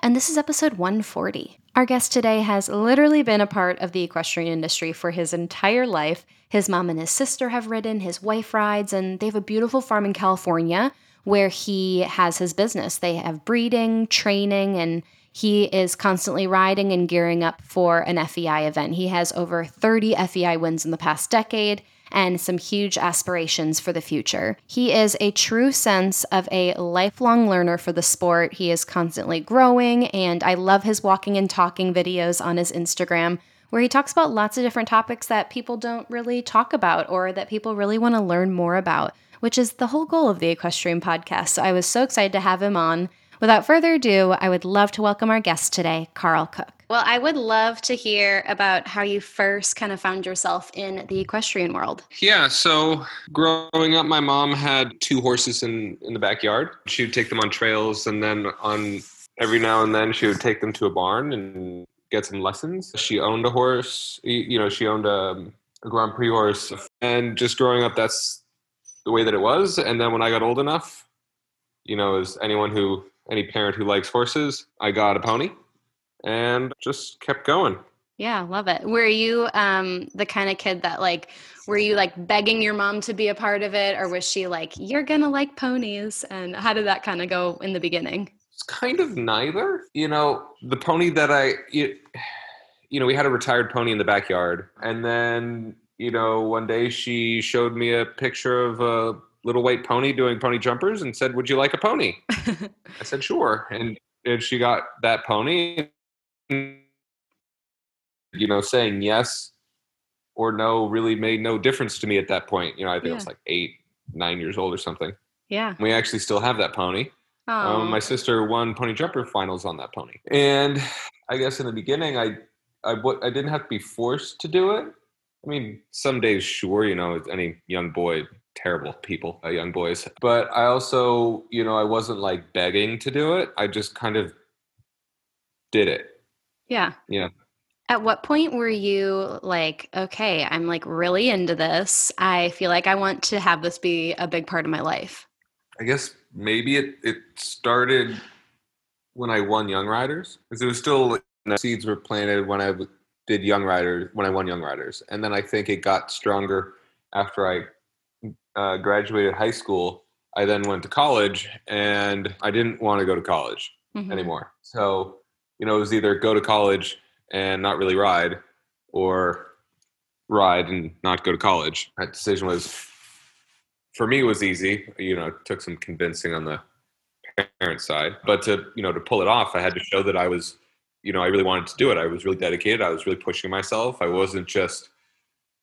and this is episode 140. Our guest today has literally been a part of the equestrian industry for his entire life. His mom and his sister have ridden, his wife rides, and they have a beautiful farm in California where he has his business. They have breeding, training, and he is constantly riding and gearing up for an FEI event. He has over 30 FEI wins in the past decade and some huge aspirations for the future. He is a true sense of a lifelong learner for the sport. He is constantly growing, and I love his walking and talking videos on his Instagram. Where he talks about lots of different topics that people don't really talk about or that people really want to learn more about, which is the whole goal of the Equestrian podcast. So I was so excited to have him on. Without further ado, I would love to welcome our guest today, Karl Cook. Well, I would love to hear about how you first kind of found yourself in the equestrian world. Yeah, so growing up, my mom had two horses in, in the backyard. She would take them on trails, and then on every now and then she would take them to a barn and get some lessons. She owned a horse, you know, she owned a, a Grand Prix horse. And just growing up, that's the way that it was. And then when I got old enough, you know, as anyone who any parent who likes horses, I got a pony and just kept going. Yeah, love it. Were you um, the kind of kid that like, were you like begging your mom to be a part of it, or was she like, "You're gonna like ponies"? And how did that kind of go in the beginning? It's kind of neither. You know, the pony that I, you, you know, we had a retired pony in the backyard, and then you know, one day she showed me a picture of a little white pony doing pony jumpers and said, "Would you like a pony?" I said, "Sure." And and she got that pony. You know, saying yes or no really made no difference to me at that point. You know, I think yeah. I was like eight, nine years old or something. Yeah. We actually still have that pony. Um, my sister won pony jumper finals on that pony, and I guess in the beginning, I I, I didn't have to be forced to do it. I mean, some days, sure, you know, any young boy terrible people, uh, young boys. But I also, you know, I wasn't like begging to do it. I just kind of did it. Yeah. Yeah. At what point were you like, okay, I'm like really into this. I feel like I want to have this be a big part of my life? I guess maybe it, it started when I won Young Riders because it was still seeds were planted when I did Young Riders when I won Young Riders, and then I think it got stronger after I uh, graduated high school, I then went to college and I didn't want to go to college mm-hmm. anymore. So, you know, it was either go to college and not really ride or ride and not go to college. That decision was, for me, was easy. You know, it took some convincing on the parent side, but to, you know, to pull it off, I had to show that I was, you know, I really wanted to do it. I was really dedicated. I was really pushing myself. I wasn't just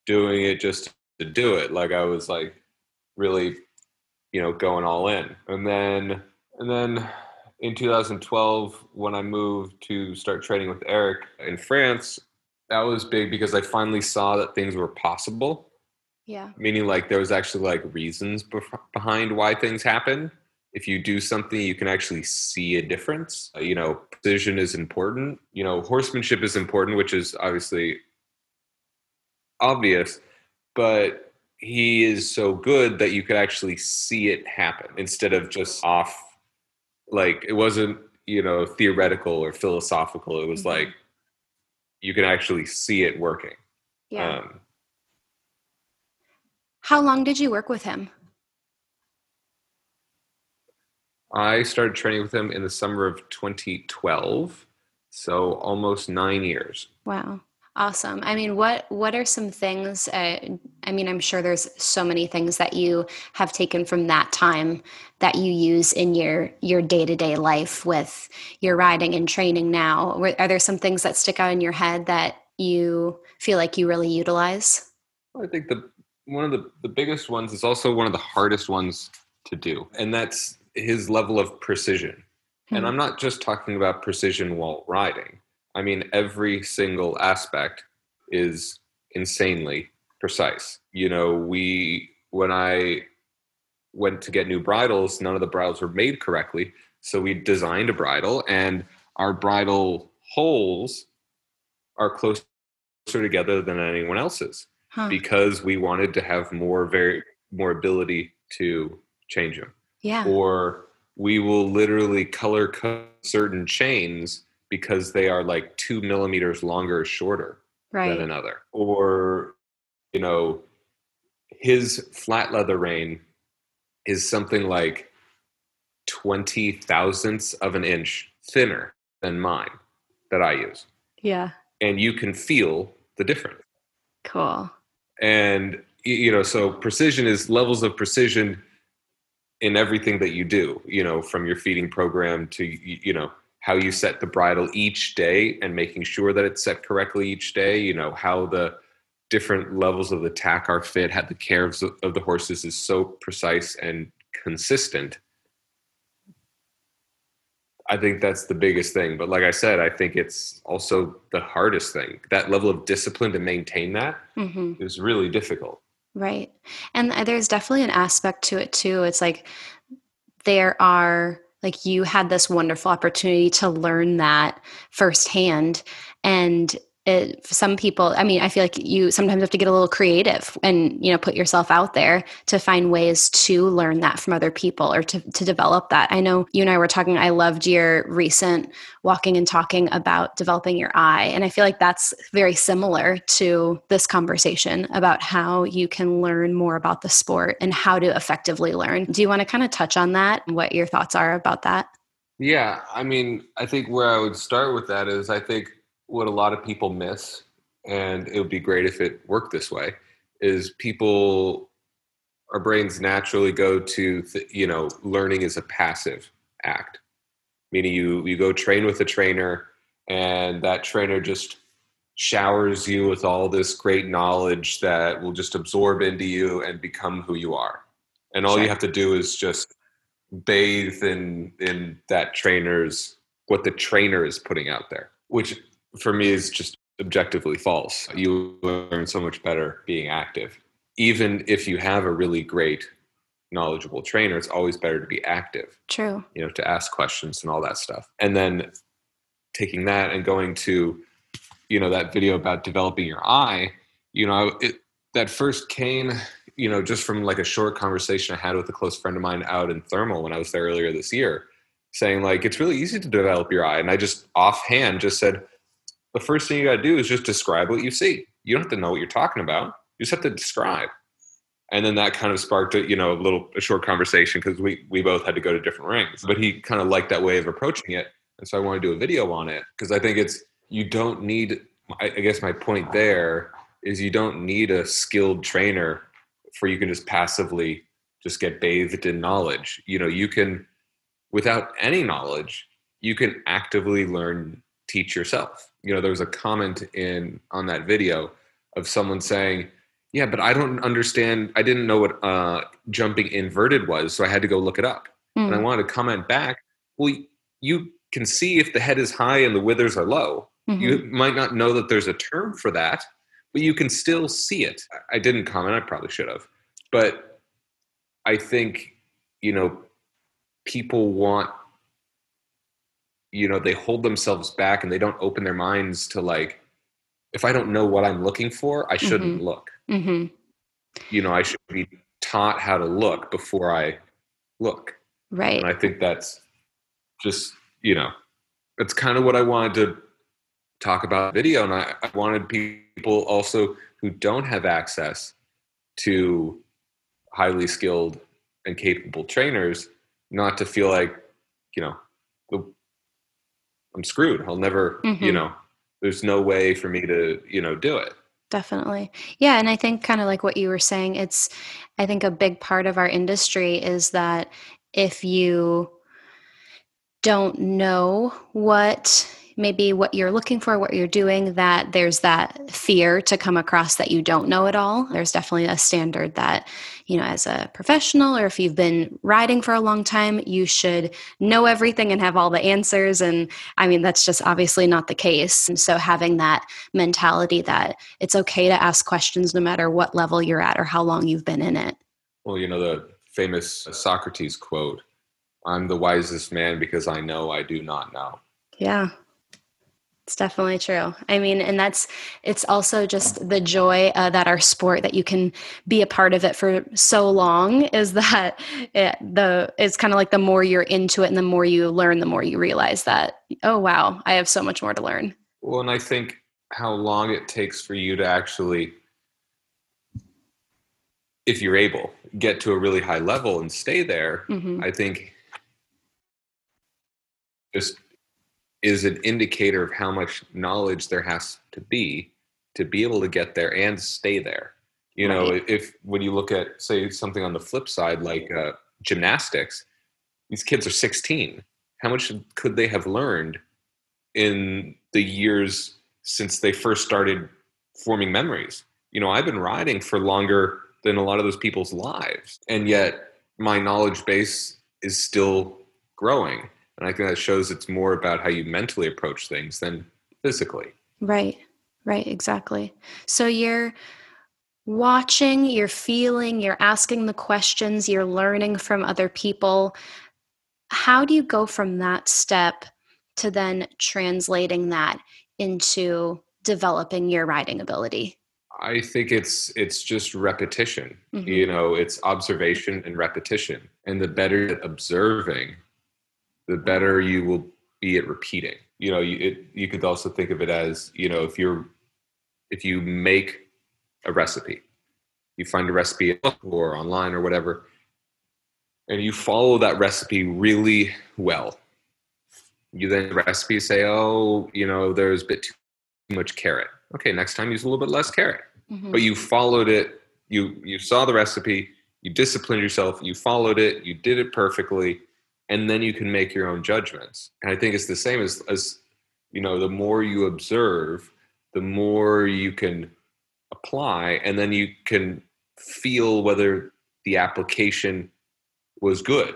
doing it just to do it. Like I was like, really, you know, going all in. And then, and then in 2012, when I moved to start trading with Eric in France, that was big because I finally saw that things were possible. Yeah. Meaning, like, there was actually like reasons bef- behind why things happen. If you do something, you can actually see a difference. You know, precision is important. You know, horsemanship is important, which is obviously obvious, but he is so good that you could actually see it happen instead of just off like it wasn't you know theoretical or philosophical. It was mm-hmm. like you can actually see it working. Yeah. Um, how long did you work with him? I started training with him in the summer of 2012 so almost nine years. Wow Awesome. I mean, what what are some things? Uh, I mean, I'm sure there's so many things that you have taken from that time that you use in your your day to day life with your riding and training now. Are there some things that stick out in your head that you feel like you really utilize? I think the one of the the biggest ones is also one of the hardest ones to do, and that's his level of precision. And Hmm. I'm not just talking about precision while riding. I mean, every single aspect is insanely precise. You know, we, when I went to get new bridles, none of the bridles were made correctly. So we designed a bridle, and our bridle holes are closer together than anyone else's Huh. because we wanted to have more very more ability to change them yeah. or we will literally color code certain chains because they are like two millimeters longer or shorter Right. than another or you know his flat leather rein is something like 20 thousandths of an inch thinner than mine that i use Yeah. and you can feel the difference Cool. and you know so precision is levels of precision in everything that you do you know from your feeding program to you know how you set the bridle each day and making sure that it's set correctly each day you know how the different levels of the tack are fit how the care of the, of the horses is so precise and consistent i think that's the biggest thing but like i said i think it's also the hardest thing that level of discipline to maintain that hmm is really difficult Right. And there's definitely an aspect to it too. It's like there are like you had this wonderful opportunity to learn that firsthand and it, some people i mean i feel like you sometimes have to get a little creative and you know put yourself out there to find ways to learn that from other people or to, to develop that. I know you and i were talking i loved your recent walking and talking about developing your eye and i feel like that's very similar to this conversation about how you can learn more about the sport and how to effectively learn. Do you want to kind of touch on that what your thoughts are about that? Yeah, I mean, I think where I would start with that is I think what a lot of people miss, and it would be great if it worked this way, is people, our brains naturally go to, th- you know, learning is a passive act, meaning you you go train with a trainer, and that trainer just showers you with all this great knowledge that will just absorb into you and become who you are, and all you have to do is just bathe in in that trainer's what the trainer is putting out there which for me is just objectively false. You learn so much better being active. Even if you have a really great knowledgeable trainer it's always better to be active true. you know to ask questions and all that stuff. And then taking that and going to you know that video about developing your eye you know it that first came you know just from like a short conversation i had with a close friend of mine out in thermal when i was there earlier this year saying like it's really easy to develop your eye. And i just offhand just said the first thing you got to do is just describe what you see. You don't have to know what you're talking about. You just have to describe. And then that kind of sparked a you know a little a short conversation because we we both had to go to different rings. But he kind of liked that way of approaching it. And so i want to do a video on it because i think it's you don't need I, I guess my point there is you don't need a skilled trainer for you can just passively just get bathed in knowledge. You know you can without any knowledge you can actively learn teach yourself you know there was a comment in on that video of someone saying yeah but i don't understand i didn't know what uh, jumping inverted was so i had to go look it up. And i Mm, wanted to comment back well you can see if the head is high and the withers are low. Mhm. you might not know that there's a term for that but you can still see it. I didn't comment i probably should have. But i think you know people want you know they hold themselves back and they don't open their minds to like if i don't know what i'm looking for i shouldn't look. Mhm. you know i should be taught how to look before i look. Right. And i think that's just you know that's kind of what i wanted to talk about video and I, I wanted people also who don't have access to highly skilled and capable trainers not to feel like you know "Well, i'm screwed i'll never you Mhm. know there's no way for me to you know do it Definitely. Yeah. And I think, kind of like what you were saying, it's, I think a big part of our industry is that if you don't know what maybe what you're looking for, what you're doing, that there's that fear to come across that you don't know it all. There's definitely a standard that, you know, as a professional or if you've been riding for a long time, you should know everything and have all the answers. And I mean, that's just obviously not the case. And so having that mentality that it's okay to ask questions no matter what level you're at or how long you've been in it. Well, you know, the famous Socrates quote I'm the wisest man because I know I do not know. Yeah. It's definitely true. I mean, and that's it's also just the joy uh, that our sport that you can be a part of it for so long is that it, the it's kind of like the more you're into it and the more you learn, the more you realize that oh wow, I have so much more to learn. Well, and I think how long it takes for you to actually, if you're able, get to a really high level and stay there. Mm-hmm. I think just is an indicator of how much knowledge there has to be to be able to get there and stay there. You know, right. if when you look at say something on the flip side like uh, gymnastics, these kids are 16. How much could they have learned in the years since they first started forming memories? You know, I've been riding for longer than a lot of those people's lives, and yet my knowledge base is still growing. And I think that shows it's more about how you mentally approach things than physically. Right, right, exactly. So you're watching, you're feeling, you're asking the questions, you're learning from other people. How do you go from that step to then translating that into developing your riding ability? I think it's it's just repetition. Mm-hmm. You know, it's observation and repetition. And the better observing, the better you will be at repeating. You know, you, it, you could also think of it as, you know, if you're, if you make a recipe, you find a recipe or online or whatever, and you follow that recipe really well. You then the recipe say, oh, you know, there's a bit too much carrot. Okay, next time use a little bit less carrot. Mm-hmm. But you followed it. You you saw the recipe. You disciplined yourself. You followed it. You did it perfectly and then you can make your own judgments. And i think it's the same as as you know the more you observe the more you can apply and then you can feel whether the application was good.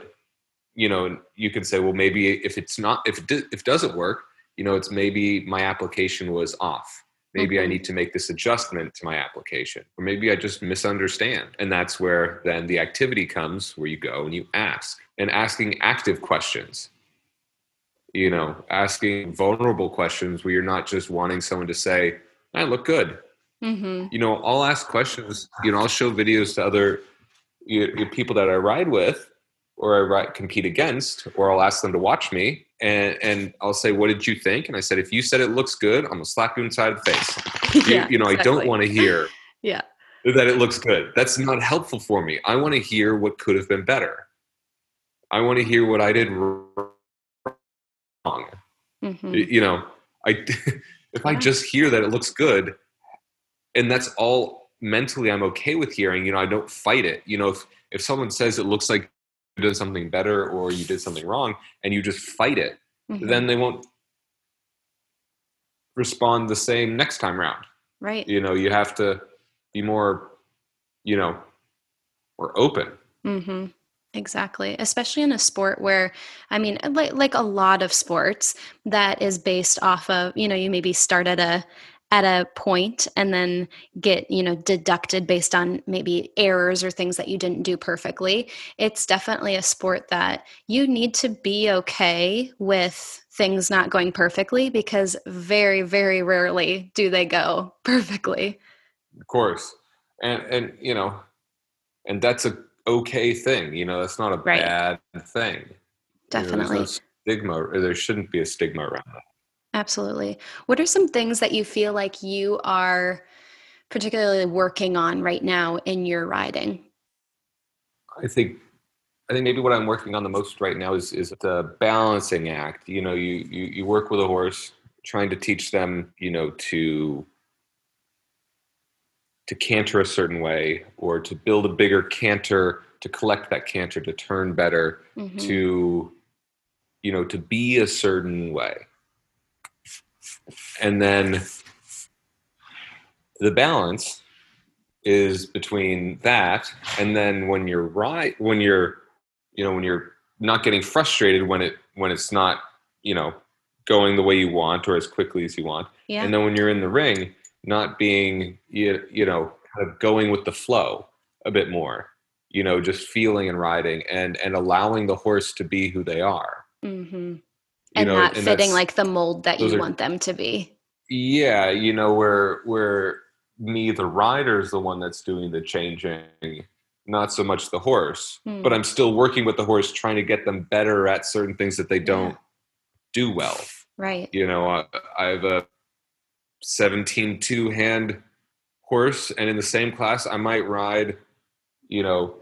You know and you can say well maybe if it's not if it, if it doesn't work you know it's maybe my application was off maybe mm-hmm. i need to make this adjustment to my application or maybe i just misunderstand and that's where then the activity comes where you go and you ask and asking active questions you know asking vulnerable questions where you're not just wanting someone to say i look good mm-hmm. you know i'll ask questions you know i'll show videos to other you know, people that i ride with or i ride, compete against or i'll ask them to watch me and and i'll say what did you think and i said if you said it looks good i'm gonna slap you inside the face yeah, you, you know exactly. i don't want to hear yeah that it looks good that's not helpful for me i want to hear what could have been better I want to hear what I did wrong. Mm-hmm. You know, I if I just hear that it looks good, and that's all mentally I'm okay with hearing. You know, I don't fight it. You know, if if someone says it looks like did something better or you did something wrong, and you just fight it, mm-hmm. then they won't respond the same next time around. Right. You know, you have to be more, you know, more open. Mm-hmm. Exactly, especially in a sport where, I mean, like like a lot of sports that is based off of, you know, you maybe start at a at a point and then get, you know, deducted based on maybe errors or things that you didn't do perfectly. It's definitely a sport that you need to be okay with things not going perfectly because very very rarely do they go perfectly. Of course. And and you know, and that's a okay thing. You know, that's not a right. bad thing. Definitely. You know, no stigma, there shouldn't be a stigma around that. Absolutely. What are some things that you feel like you are particularly working on right now in your riding? I think I think maybe what I'm working on the most right now is is the balancing act. You know, you you, you work with a horse, trying to teach them, you know, to to canter a certain way or to build a bigger canter to collect that canter to turn better mm-hmm. to you know to be a certain way and then the balance is between that and then when you're right when you're you know when you're not getting frustrated when it when it's not you know going the way you want or as quickly as you want. Yeah. and then when you're in the ring not being you, you know kind of going with the flow a bit more you know just feeling and riding and and allowing the horse to be who they are. Hmm you And know not and fitting like the mold that you are- want them to be. yeah you know where where me the rider is the one that's doing the changing not so much the horse Hmm. but i'm still working with the horse trying to get them better at certain things that they don't do well Right. you know I, I have a 17 two hand horse and in the same class i might ride you know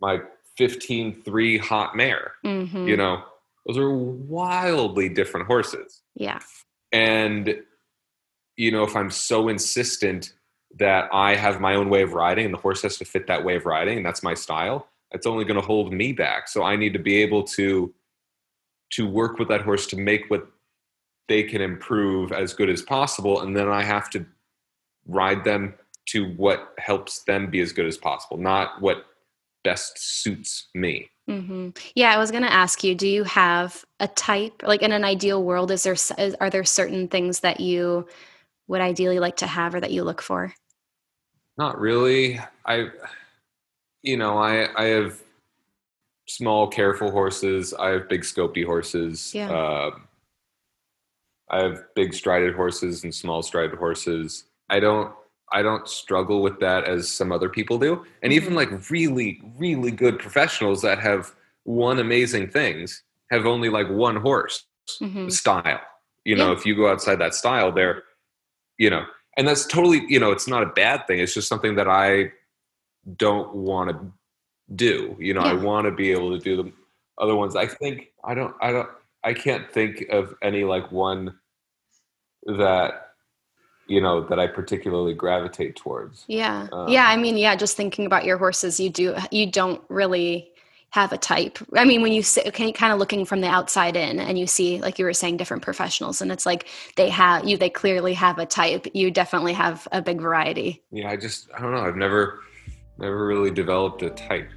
my 15 3 hot mare hmm you know those are wildly different horses. Yeah. and you know if i'm so insistent that i have my own way of riding and the horse has to fit that way of riding and that's my style that's only going to hold me back. So i need to be able to to work with that horse to make what they can improve as good as possible and then i have to ride them to what helps them be as good as possible not what best suits me hmm Yeah, I was going to ask you, do you have a type, like in an ideal world, is there, are there certain things that you would ideally like to have or that you look for? Not really. I, you know, I I have small, careful horses. I have big, scopy horses. Yeah. Um, I have big strided horses and small strided horses. I don't. I don't struggle with that as some other people do. And even Mhm. like really, really good professionals that have won amazing things have only like one horse hmm style. You know, Yeah. if you go outside that style, they're, you know, and that's totally, you know, it's not a bad thing. It's just something that I don't want to do. You know, I want to be able to do the other ones. I think I don't, I don't, I can't think of any like one that, you know, that I particularly gravitate towards. Yeah. Um, yeah. I mean, yeah, just thinking about your horses, you do, you don't really have a type. I mean, when you sit, okay, kind of looking from the outside in and you see, like you were saying, different professionals and it's like they have, you, they clearly have a type. You definitely have a big variety. Yeah, I just, I don't know. I've never, never really developed a type.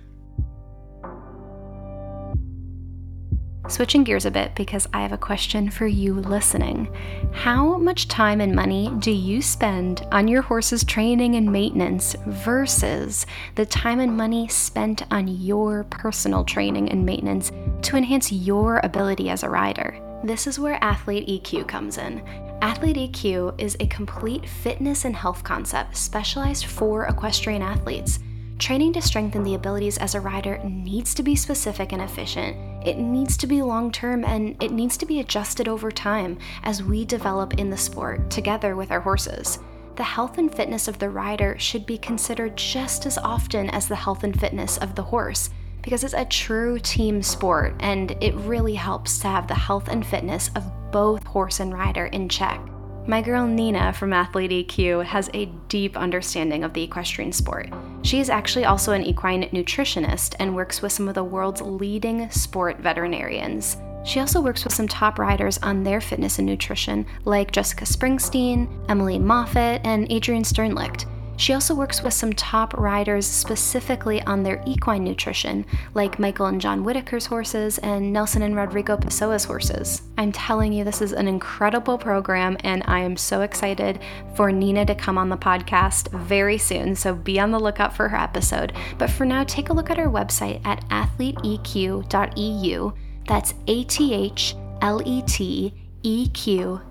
Switching gears a bit because I have a question for you listening. How much time and money do you spend on your horse's training and maintenance versus the time and money spent on your personal training and maintenance to enhance your ability as a rider? This is where Athlete EQ comes in. Athlete EQ is a complete fitness and health concept specialized for equestrian athletes. Training to strengthen the abilities as a rider needs to be specific and efficient. It needs to be long term and it needs to be adjusted over time as we develop in the sport together with our horses. The health and fitness of the rider should be considered just as often as the health and fitness of the horse because it's a true team sport and it really helps to have the health and fitness of both horse and rider in check. My girl Nina from Athlete EQ has a deep understanding of the equestrian sport. She is actually also an equine nutritionist and works with some of the world's leading sport veterinarians. She also works with some top riders on their fitness and nutrition, like Jessica Springsteen, Emily Moffitt, and Adrienne Sternlicht. She also works with some top riders specifically on their equine nutrition, like Michael and John Whitaker's horses and Nelson and Rodrigo Pessoa's horses. I'm telling you, this is an incredible program, and I am so excited for Nina to come on the podcast very soon, so be on the lookout for her episode. But for now, take a look at our website at athleteeq.eu. That's A T H L E T eq.eu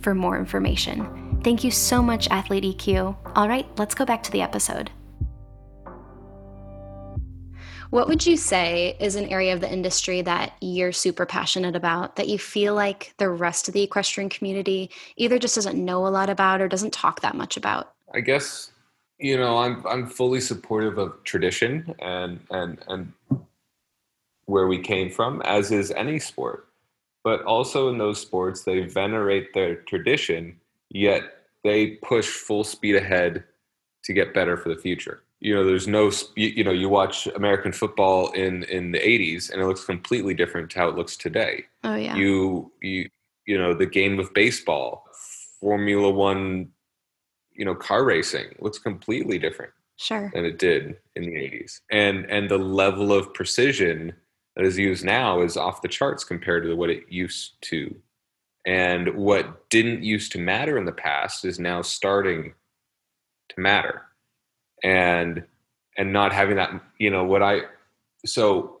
for more information. Thank you so much, Athlete EQ. All right, let's go back to the episode. What would you say is an area of the industry that you're super passionate about that you feel like the rest of the equestrian community either just doesn't know a lot about or doesn't talk that much about? I guess you know I'm I'm fully supportive of tradition and and and where we came from, as is any sport. But also in those sports, they venerate their tradition, yet they push full speed ahead to get better for the future. You know, there's no you, you know you watch American football in in the 80s, and it looks completely different to how it looks today. Oh, yeah. You you you know the game of baseball formula one you know car racing looks completely different Sure. than it did in the 80s and and the level of precision that is used now is off the charts compared to what it used to and what didn't used to matter in the past is now starting to matter. And and not having that you know what i so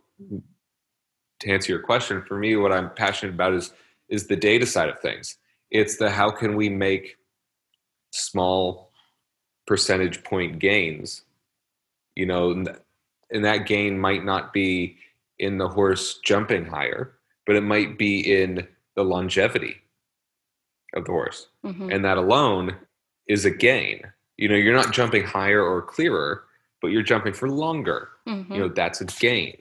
to answer your question for me what i'm passionate about is is the data side of things. It's the how can we make small percentage point gains you know and th- and that gain might not be in the horse jumping higher but it might be in the longevity of the horse. Mhm. and that alone is a gain. You know you're not jumping higher or clearer but you're jumping for longer. Mhm. you know that's a gain.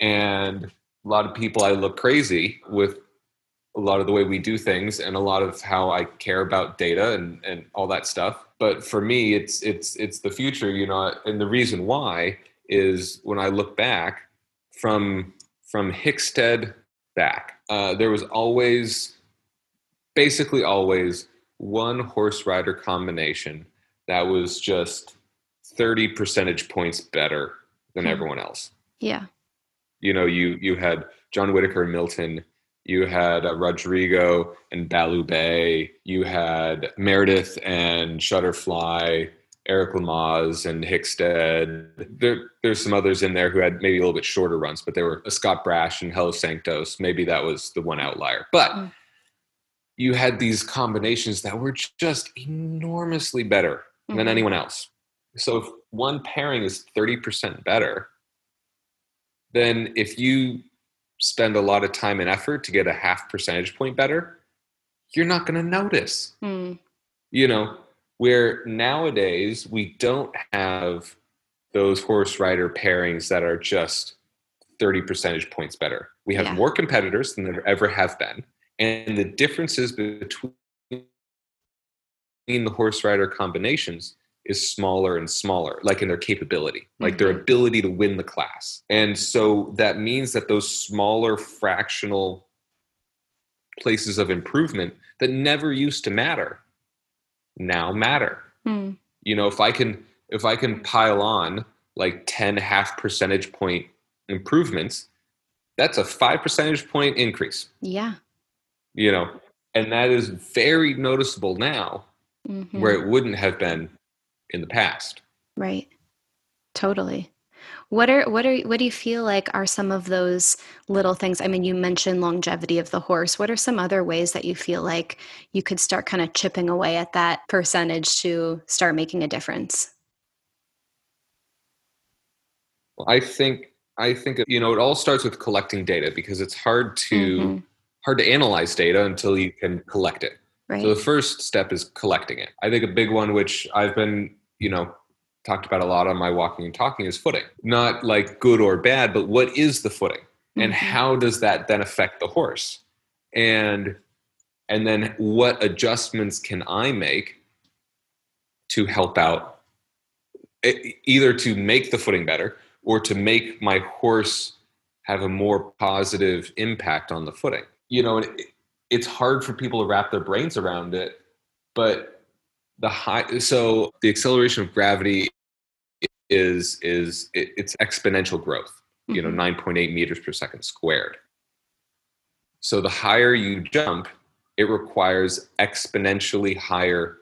And a lot of people i look crazy with a lot of the way we do things and a lot of how i care about data and, and all that stuff. But for me it's it's it's the future you know and the reason why is when i look back from from hickstead back uh, there was always basically always one horse rider combination that was just 30 percentage points better than Hmm. everyone else yeah. you know you you had John Whitaker and Milton you had uh, Rodrigo and Baloubet you had Meredith and Shutterfly Eric Lamaze and Hickstead there, there's some others in there who had maybe a little bit shorter runs but they were Scott Brash and Hello Sanctos maybe that was the one outlier but Mm. you had these combinations that were just enormously better than Mhm. anyone else so if one pairing is 30% better then if you spend a lot of time and effort to get a half percentage point better, you're not going to notice. Mm. You know, where nowadays we don't have those horse rider pairings that are just 30 percentage points better. We have Yeah. more competitors than there ever have been. And the differences between the horse rider combinations is smaller and smaller, like in their capability, like their Mhm. ability to win the class. And so that means that those smaller fractional places of improvement that never used to matter now matter. Mm. You know, if I can if I can pile on like 10 half percentage point improvements, that's a 5 percentage point increase, Yeah. you know. And that is very noticeable now Mhm. where it wouldn't have been in the past. Right. Totally. What are what are what do you feel like are some of those little things? I mean, you mentioned longevity of the horse. What are some other ways that you feel like you could start kind of chipping away at that percentage to start making a difference? Well, I think I think you know it all starts with collecting data because it's hard to Mhm. hard to analyze data until you can collect it. Right. So the first step is collecting it. I think a big one, which I've been, you know, talked about a lot on my walking and talking, is footing. Not like good or bad, but what is the footing, and Mhm. how does that then affect the horse, and and then what adjustments can I make to help out, either to make the footing better or to make my horse have a more positive impact on the footing. You know, it, it's hard for people to wrap their brains around it, but the high so the acceleration of gravity is is it, it's exponential growth. You know, Mhm. 9.8 meters per second squared. So the higher you jump, it requires exponentially higher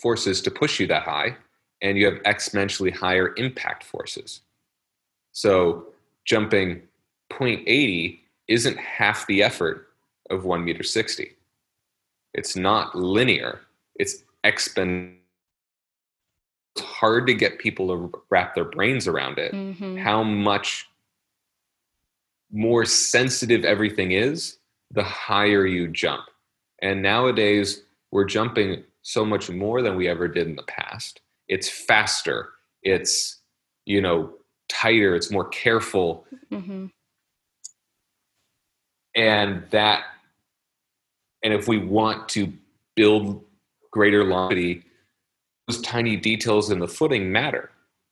forces to push you that high, and you have exponentially higher impact forces. So jumping 0.80 isn't half the effort of 1 meter 60. It's not linear, it's exponential. It's hard to get people to wrap their brains around it Mhm. how much more sensitive everything is the higher you jump. And nowadays, we're jumping so much more than we ever did in the past. It's faster, it's, you know, tighter, it's more careful. Mhm. And that, and if we want to build greater longevity, those tiny details in the footing matter.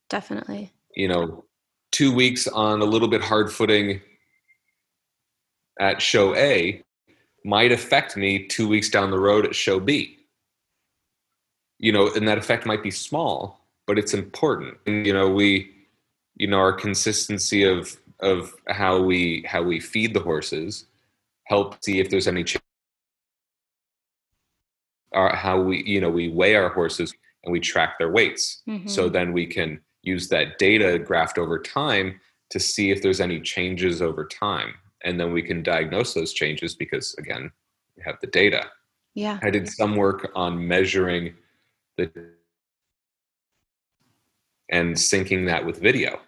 Definitely. you know, two weeks on a little bit hard footing at show A might affect me two weeks down the road at show B. You know, and that effect might be small, but it's important. And, you know, we, you know, our consistency of of how we how we feed the horses help see if there's any change. Or how we, you know, we weigh our horses and we track their weights. Mm-hmm. So then we can use that data graphed over time to see if there's any changes over time. And then we can diagnose those changes because, again, we have the data. yeah. I did some work on measuring the and syncing that with video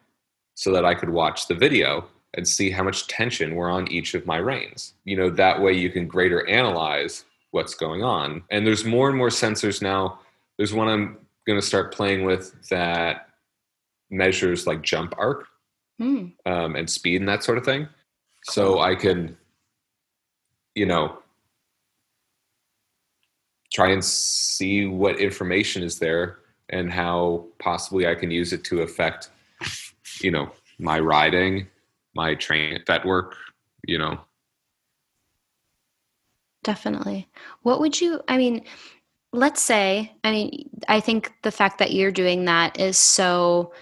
so that I could watch the video and see how much tension were on each of my reins. You know, that way you can greater analyze what's going on. And there's more and more sensors now. There's one I'm going to start playing with that measures like jump arc Hmm. um, and speed and that sort of thing. So I can, you know, try and see what information is there and how possibly I can use it to affect, you know, my riding, my train that work, you know. Definitely. What would you, I mean, let's say, I mean, I think the fact that you're doing that is so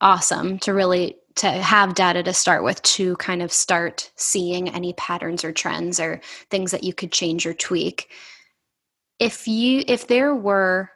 awesome to really to have data to start with to kind of start seeing any patterns or trends or things that you could change or tweak. If you if there were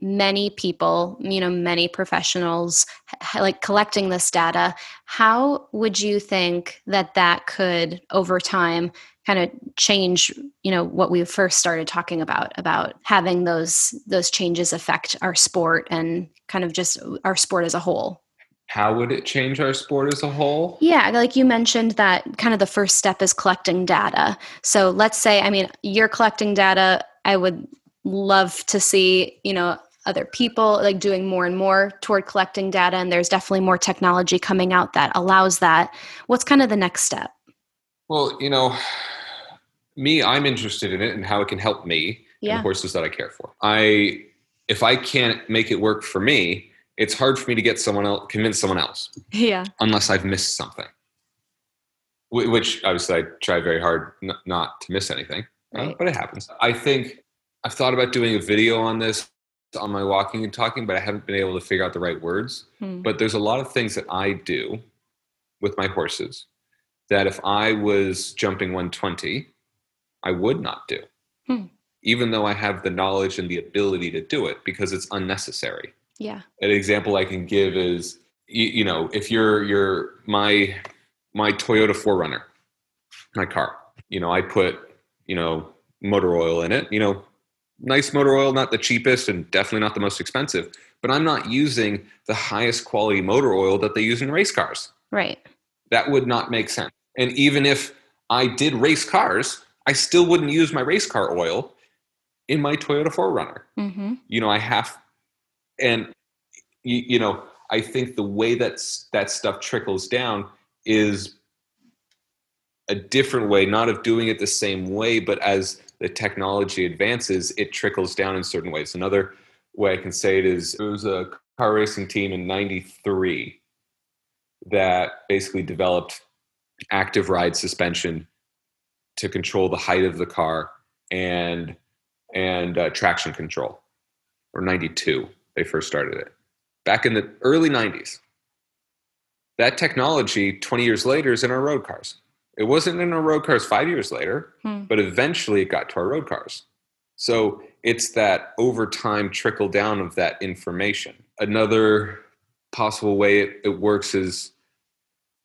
many people, you know, many professionals like collecting this data, how would you think that that could over time kind of change you know what we first started talking about about having those those changes affect our sport and kind of just our sport as a whole? How would it change our sport as a whole? yeah like you mentioned that kind of the first step is collecting data. So let's say i mean you're collecting data. I would love to see you know other people like doing more and more toward collecting data and there's definitely more technology coming out that allows that. What's kind of the next step? Well, you know, me, I'm interested in it and how it can help me and yeah. the horses that I care for. I if I can't make it work for me, it's hard for me to get someone else convince someone else. Yeah. Unless I've missed something. Which obviously I try very hard n- not to miss anything, uh, but it happens. I think I've thought about doing a video on this on my walking and talking, but I haven't been able to figure out the right words. Hmm. But there's a lot of things that I do with my horses that if I was jumping 120, I would not do. Hmm. Even though I have the knowledge and the ability to do it because it's unnecessary. yeah An example I can give is you, you know, if you're you're my my Toyota 4Runner, my car, you know, I put, you know, motor oil in it, you know, nice motor oil, not the cheapest and definitely not the most expensive, but I'm not using the highest quality motor oil that they use in race cars. right That would not make sense. And even if I did race cars, I still wouldn't use my race car oil in my Toyota 4Runner. mm-hmm. You know, I have, and you, you know, I think the way that that stuff trickles down is a different way, not of doing it the same way, but as the technology advances, it trickles down in certain ways. Another way I can say it is it was a car racing team in 93 that basically developed active ride suspension to control the height of the car and and uh, traction control or 92 they first started it back in the early 90s that technology 20 years later is in our road cars it wasn't in our road cars five years later Hmm. but eventually it got to our road cars so it's that over time trickle down of that information another possible way it, it works is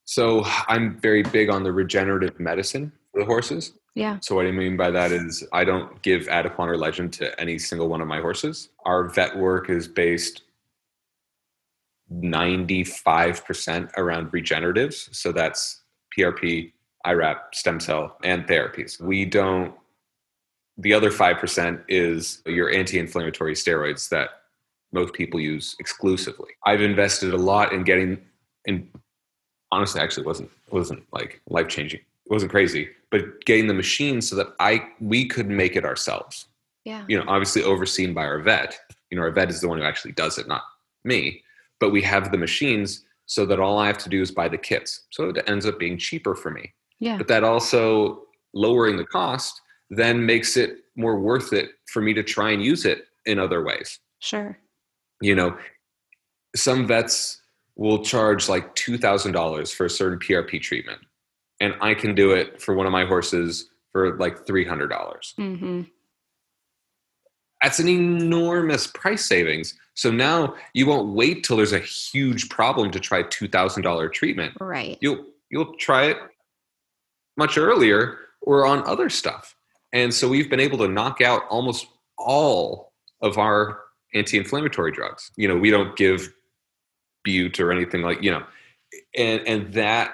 so i'm very big on the regenerative medicine for the horses yeah so what I mean by that is I don't give Adequan or Legend to any single one of my horses. Our vet work is based 95% around regeneratives. So that's PRP, IRAP, stem cell, and therapies. We don't, the other 5% is your anti inflammatory steroids that most people use exclusively. I've invested a lot in getting, in honestly, actually wasn't, wasn't like life changing. It wasn't crazy, but getting the machine so that I, we could make it ourselves yeah you know, obviously overseen by our vet. You know, our vet is the one who actually does it, not me. But we have the machines so that all I have to do is buy the kits. So it ends up being cheaper for me. Yeah But that also lowering the cost then makes it more worth it for me to try and use it in other ways. Sure. You know, some vets will charge like $2,000 for a certain PRP treatment, and I can do it for one of my horses for like 300. dollars Mm-hmm. That's an enormous price savings. So now you won't wait till there's a huge problem to try $2,000 treatment. Right. You'll you'll try it much earlier or on other stuff. And so we've been able to knock out almost all of our anti-inflammatory drugs. You know, we don't give bute or anything like, you know, and and that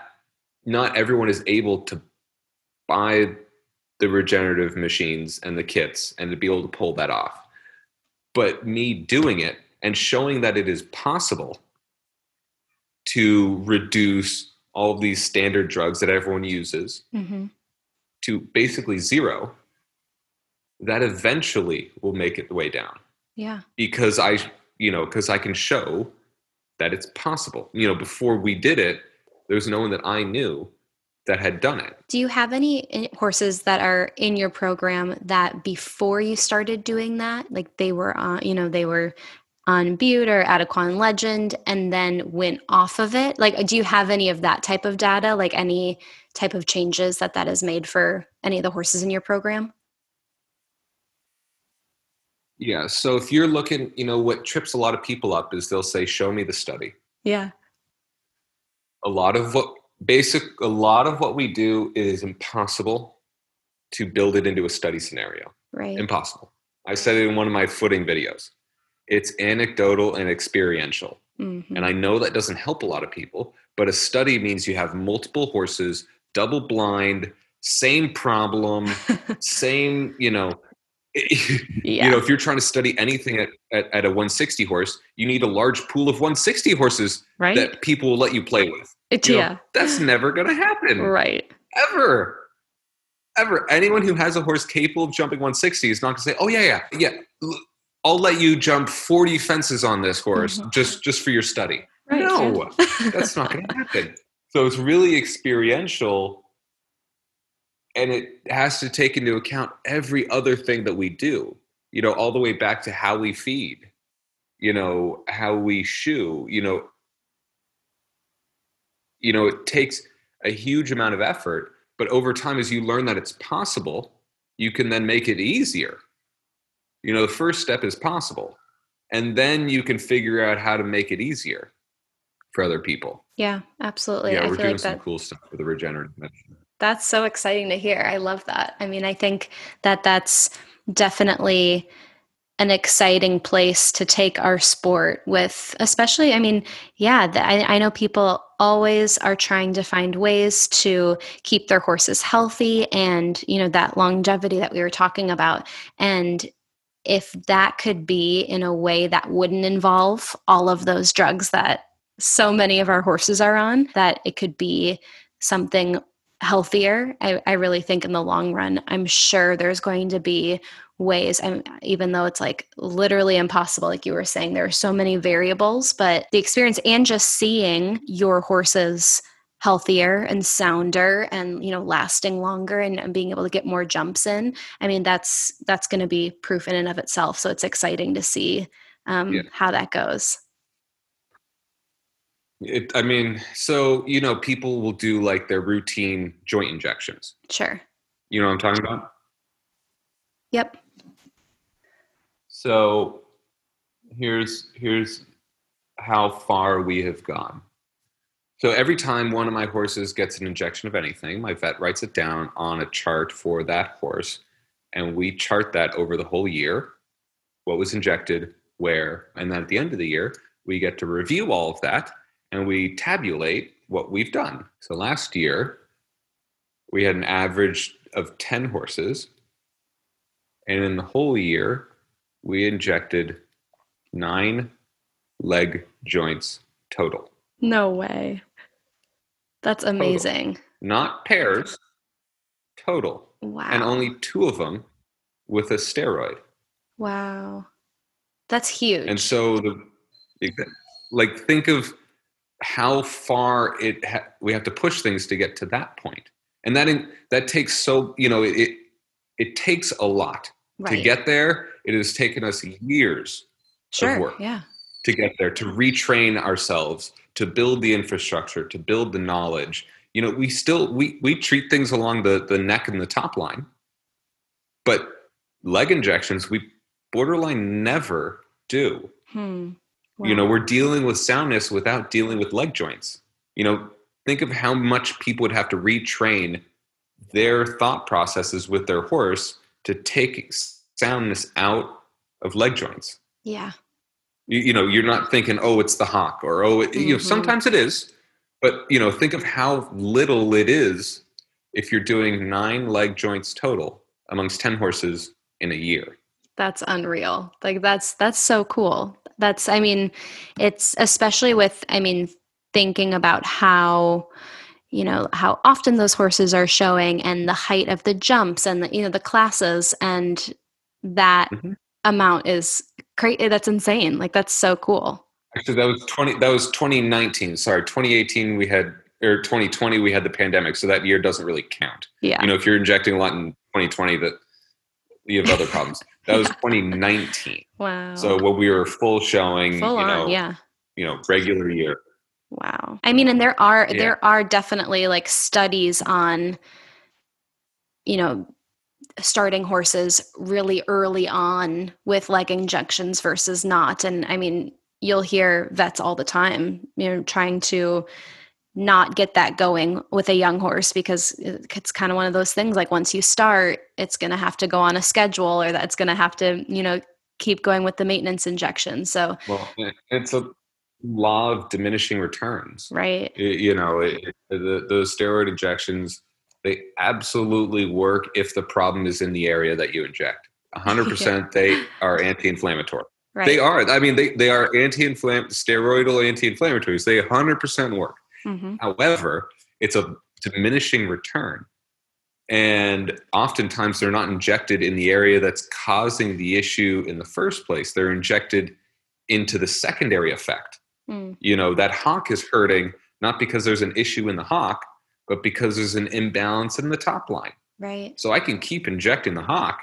not everyone is able to buy the regenerative machines and the kits and to be able to pull that off. But me doing it and showing that it is possible to reduce all of these standard drugs that everyone uses Mm-hmm. to basically zero, that eventually will make it the way down Yeah. because I, you know, because I can show that it's possible. You know, before we did it, there was no one that I knew that had done it. Do you have any horses that are in your program that before you started doing that, like they were on, you know, they were on bute or Adequan Legend and then went off of it? Like, do you have any of that type of data? Like any type of changes that that has made for any of the horses in your program? Yeah. So if you're looking, you know, what trips a lot of people up is they'll say, "Show me the study." Yeah. a lot of what basic a lot of what we do is impossible to build it into a study scenario Right. impossible i said it in one of my footing videos it's anecdotal and experiential Mhm. and i know that doesn't help a lot of people but a study means you have multiple horses double blind same problem same you know yeah. you know if you're trying to study anything at, at, at a 160 horse you need a large pool of 160 horses right. that people will let you play with It- you know, yeah. that's never going to happen. Right. Ever. Ever. Anyone who has a horse capable of jumping 160 is not going to say, oh, yeah, yeah, yeah. I'll let you jump 40 fences on this horse Mhm. just, just for your study. Right. No, That's not going to happen. So it's really experiential and it has to take into account every other thing that we do, you know, all the way back to how we feed, you know, how we shoe, you know, you know, it takes a huge amount of effort, but over time, as you learn that it's possible, you can then make it easier. You know, the first step is possible, and then you can figure out how to make it easier for other people. Yeah, absolutely. yeah, I we're feel doing like some that cool stuff with the regenerative medicine. That's so exciting to hear. I love that. I mean, I think that that's definitely an exciting place to take our sport with, especially, I mean, yeah, the, I, I know people always are trying to find ways to keep their horses healthy and, you know, that longevity that we were talking about. And if that could be in a way that wouldn't involve all of those drugs that so many of our horses are on, that it could be something healthier. I, I really think in the long run, I'm sure there's going to be ways and even though it's like literally impossible like you were saying there are so many variables but the experience and just seeing your horses healthier and sounder and you know lasting longer and, and being able to get more jumps in i mean that's that's going to be proof in and of itself so it's exciting to see um, Yeah. how that goes It, I mean, so you know, people will do like their routine joint injections. sure You know what I'm talking about? yep So here's here's how far we have gone. So every time one of my horses gets an injection of anything, my vet writes it down on a chart for that horse, and we chart that over the whole year, what was injected, where, and then at the end of the year, we get to review all of that and we tabulate what we've done. So last year, we had an average of 10 horses, and in the whole year, we injected nine leg joints total, no way that's amazing not pairs, total, wow and only two of them with a steroid. Wow. That's huge. And so the like think of how far it ha- we have to push things to get to that point. and that in, that takes so you know it it takes a lot Right. to get there. It has taken us years sure. work. Yeah. To get there, to retrain ourselves, to build the infrastructure, to build the knowledge. You know, we still we we treat things along the the neck and the top line, but leg injections we borderline never do. Hmm. You know, we're dealing with soundness without dealing with leg joints. You know, think of how much people would have to retrain their thought processes with their horse to take soundness out of leg joints Yeah. You, you know you're not thinking oh it's the hock or oh it, you know Mhm. sometimes it is but you know think of how little it is if you're doing nine leg joints total amongst 10 horses in a year That's unreal. Like that's that's so cool. That's I mean, it's especially with I mean thinking about how you know how often those horses are showing and the height of the jumps and the you know the classes and that Mhm. amount is crazy eh, that's insane like that's so cool. Actually that was 20 that was 2019 sorry 2018 we had or 2020 we had the pandemic so that year doesn't really count. Yeah. You know if you're injecting a lot in 2020 that you have other problems. That was 2019 wow. So when we were full showing full you on know yeah. you know regular year. Wow. I mean, and there are Yeah. there are definitely like studies on, you know, starting horses really early on with leg injections versus not. And I mean, you'll hear vets all the time, you know, trying to not get that going with a young horse because it's kind of one of those things like once you start, it's going to have to go on a schedule or that's going to have to, you know, keep going with the maintenance injection. So, well it's a law of diminishing returns right. Y- you know it, it- the, those steroid injections they absolutely work if the problem is in the area that you inject. 100% they are anti-inflammatory. Right. they are. I mean they, they are anti-inflamm steroidal anti-inflammatories. They 100% work. Hmm however it's a diminishing return. And oftentimes they're not injected in the area that's causing the issue in the first place. They're injected into the secondary effect. Mm. you know that hock is hurting not because there's an issue in the hock but because there's an imbalance in the top line Right. so i can keep injecting the hock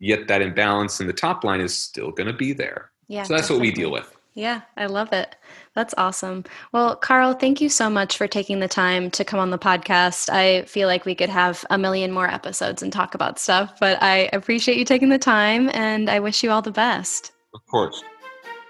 yet that imbalance in the top line is still going to be there Yeah. so that's what we deal with Yeah, I love it. That's awesome. Well, Karl, thank you so much for taking the time to come on the podcast. I feel like we could have a million more episodes and talk about stuff, but I appreciate you taking the time and I wish you all the best. of course